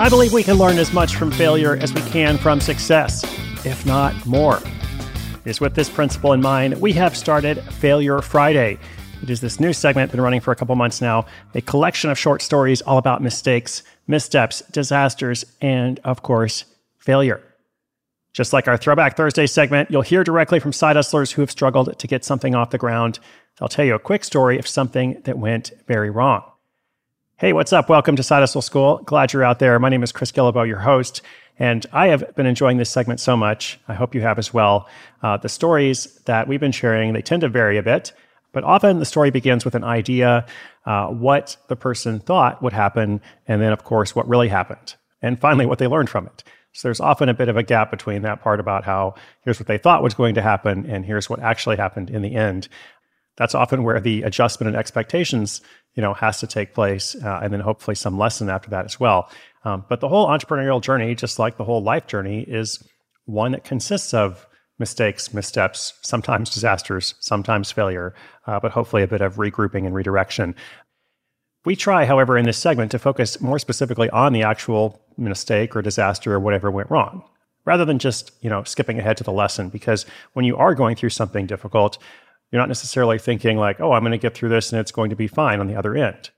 I believe we can learn as much from failure as we can from success, if not more. It is with this principle in mind we have started Failure Friday. It is this new segment, been running for a couple months now, a collection of short stories all about mistakes, missteps, disasters, and, of course, failure. Just like our Throwback Thursday segment, you'll hear directly from side hustlers who have struggled to get something off the ground. They'll tell you a quick story of something that went very wrong. Hey, what's up? Welcome to Side Hustle School. Glad you're out there. My name is Chris Guillebeau, your host, and I have been enjoying this segment so much. I hope you have as well. Uh, the stories that we've been sharing, they tend to vary a bit, but often the story begins with an idea, uh, what the person thought would happen, and then, of course, what really happened, and finally, what they learned from it. So there's often a bit of a gap between that part about how here's what they thought was going to happen, and here's what actually happened in the end. That's often where the adjustment and expectations you know has to take place uh, and then hopefully some lesson after that as well. Um, but the whole entrepreneurial journey just like the whole life journey is one that consists of mistakes missteps sometimes disasters sometimes failure uh, but hopefully a bit of regrouping and redirection. We try however in this segment to focus more specifically on the actual mistake or disaster or whatever went wrong rather than just you know skipping ahead to the lesson. Because when you are going through something difficult you're not necessarily thinking like, oh, I'm going to get through this and it's going to be fine on the other end.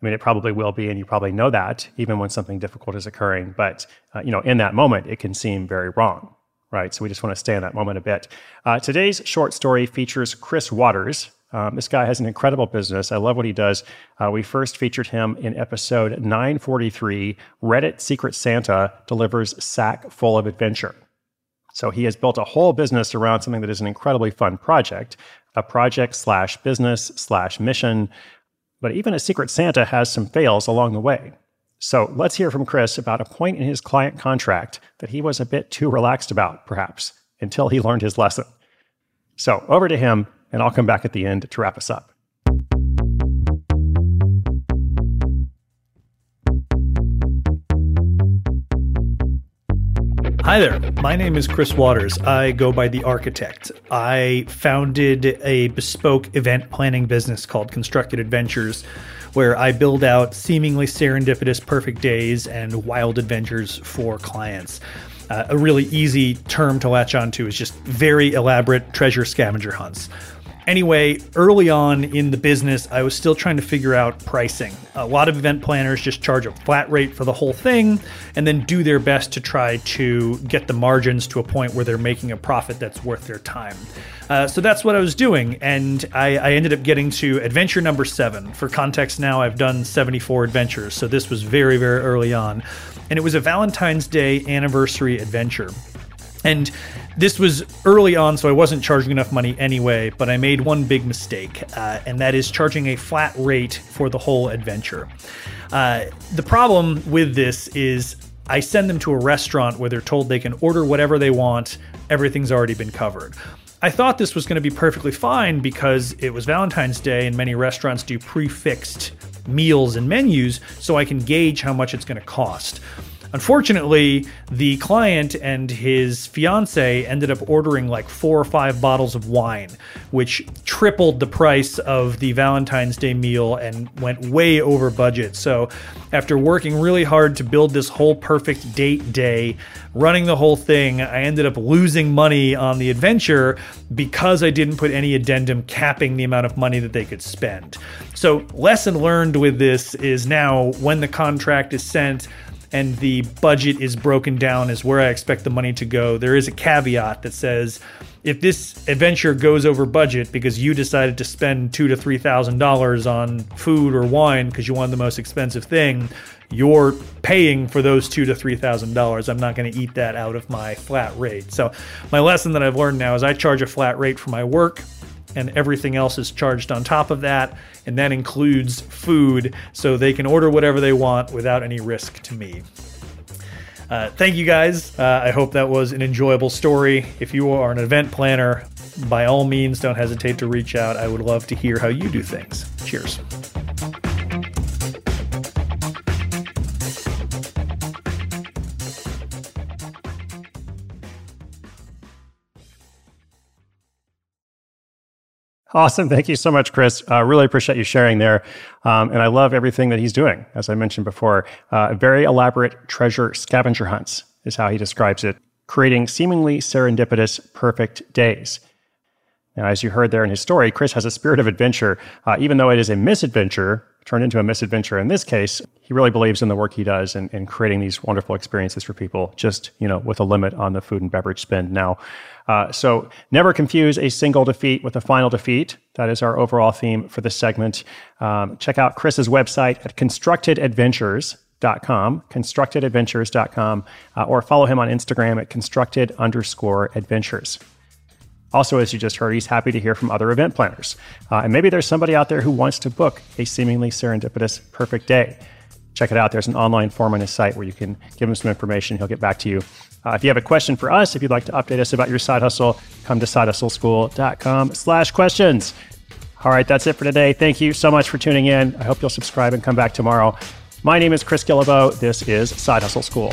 I mean, it probably will be, and you probably know that even when something difficult is occurring. But uh, you know, in that moment, it can seem very wrong, right? So we just want to stay in that moment a bit. Uh, today's short story features Chris Waters. Um, this guy has an incredible business. I love what he does. Uh, we first featured him in episode 943. Reddit Secret Santa delivers sack full of adventure. So he has built a whole business around something that is an incredibly fun project a project slash business slash mission. But even a Secret Santa has some fails along the way. So let's hear from Chris about a point in his client contract that he was a bit too relaxed about, perhaps, until he learned his lesson. So over to him, and I'll come back at the end to wrap us up. Hi there. My name is Chris Waters. I go by The Architect. I founded a bespoke event planning business called Constructed Adventures, where I build out seemingly serendipitous perfect days and wild adventures for clients. Uh, a really easy term to latch onto is just very elaborate treasure scavenger hunts. Anyway, early on in the business, I was still trying to figure out pricing. A lot of event planners just charge a flat rate for the whole thing and then do their best to try to get the margins to a point where they're making a profit that's worth their time. Uh, so that's what I was doing, and I, I ended up getting to adventure number seven. For context, now I've done 74 adventures, so this was very, very early on. And it was a Valentine's Day anniversary adventure. And this was early on, so I wasn't charging enough money anyway, but I made one big mistake, uh, and that is charging a flat rate for the whole adventure. Uh, the problem with this is I send them to a restaurant where they're told they can order whatever they want, everything's already been covered. I thought this was going to be perfectly fine because it was Valentine's Day and many restaurants do prix fixe meals and menus, so I can gauge how much it's going to cost. Unfortunately, the client and his fiance ended up ordering like four or five bottles of wine, which tripled the price of the Valentine's Day meal and went way over budget. So, after working really hard to build this whole perfect date day, running the whole thing, I ended up losing money on the adventure because I didn't put any addendum capping the amount of money that they could spend. So, lesson learned with this is now when the contract is sent, and the budget is broken down as where I expect the money to go, there is a caveat that says if this adventure goes over budget because you decided to spend two to three thousand dollars on food or wine because you wanted the most expensive thing, you're paying for those two to three thousand dollars. I'm not going to eat that out of my flat rate. So my lesson that I've learned now is I charge a flat rate for my work and everything else is charged on top of that. And that includes food, so they can order whatever they want without any risk to me. Uh, thank you guys. Uh, I hope that was an enjoyable story. If you are an event planner, by all means, don't hesitate to reach out. I would love to hear how you do things. Cheers. Awesome. Thank you so much, Chris. Uh, really appreciate you sharing there. Um, and I love everything that he's doing. As I mentioned before, uh, very elaborate treasure scavenger hunts is how he describes it, creating seemingly serendipitous perfect days. Now, as you heard there in his story, Chris has a spirit of adventure. Uh, even though it is a misadventure, turned into a misadventure in this case, he really believes in the work he does and in, creating these wonderful experiences for people, just, you know, with a limit on the food and beverage spend now. Uh, so never confuse a single defeat with a final defeat. That is our overall theme for this segment. Um, check out Chris's website at constructedadventures.com, constructedadventures.com, uh, or follow him on Instagram at constructed underscore adventures. Also, as you just heard, he's happy to hear from other event planners. Uh, and maybe there's somebody out there who wants to book a seemingly serendipitous perfect day. Check it out. There's an online form on his site where you can give him some information. He'll get back to you. Uh, if you have a question for us, if you'd like to update us about your side hustle, come to sidehustleschool.com slash questions. All right, that's it for today. Thank you so much for tuning in. I hope you'll subscribe and come back tomorrow. My name is Chris Guillebeau. This is Side Hustle School.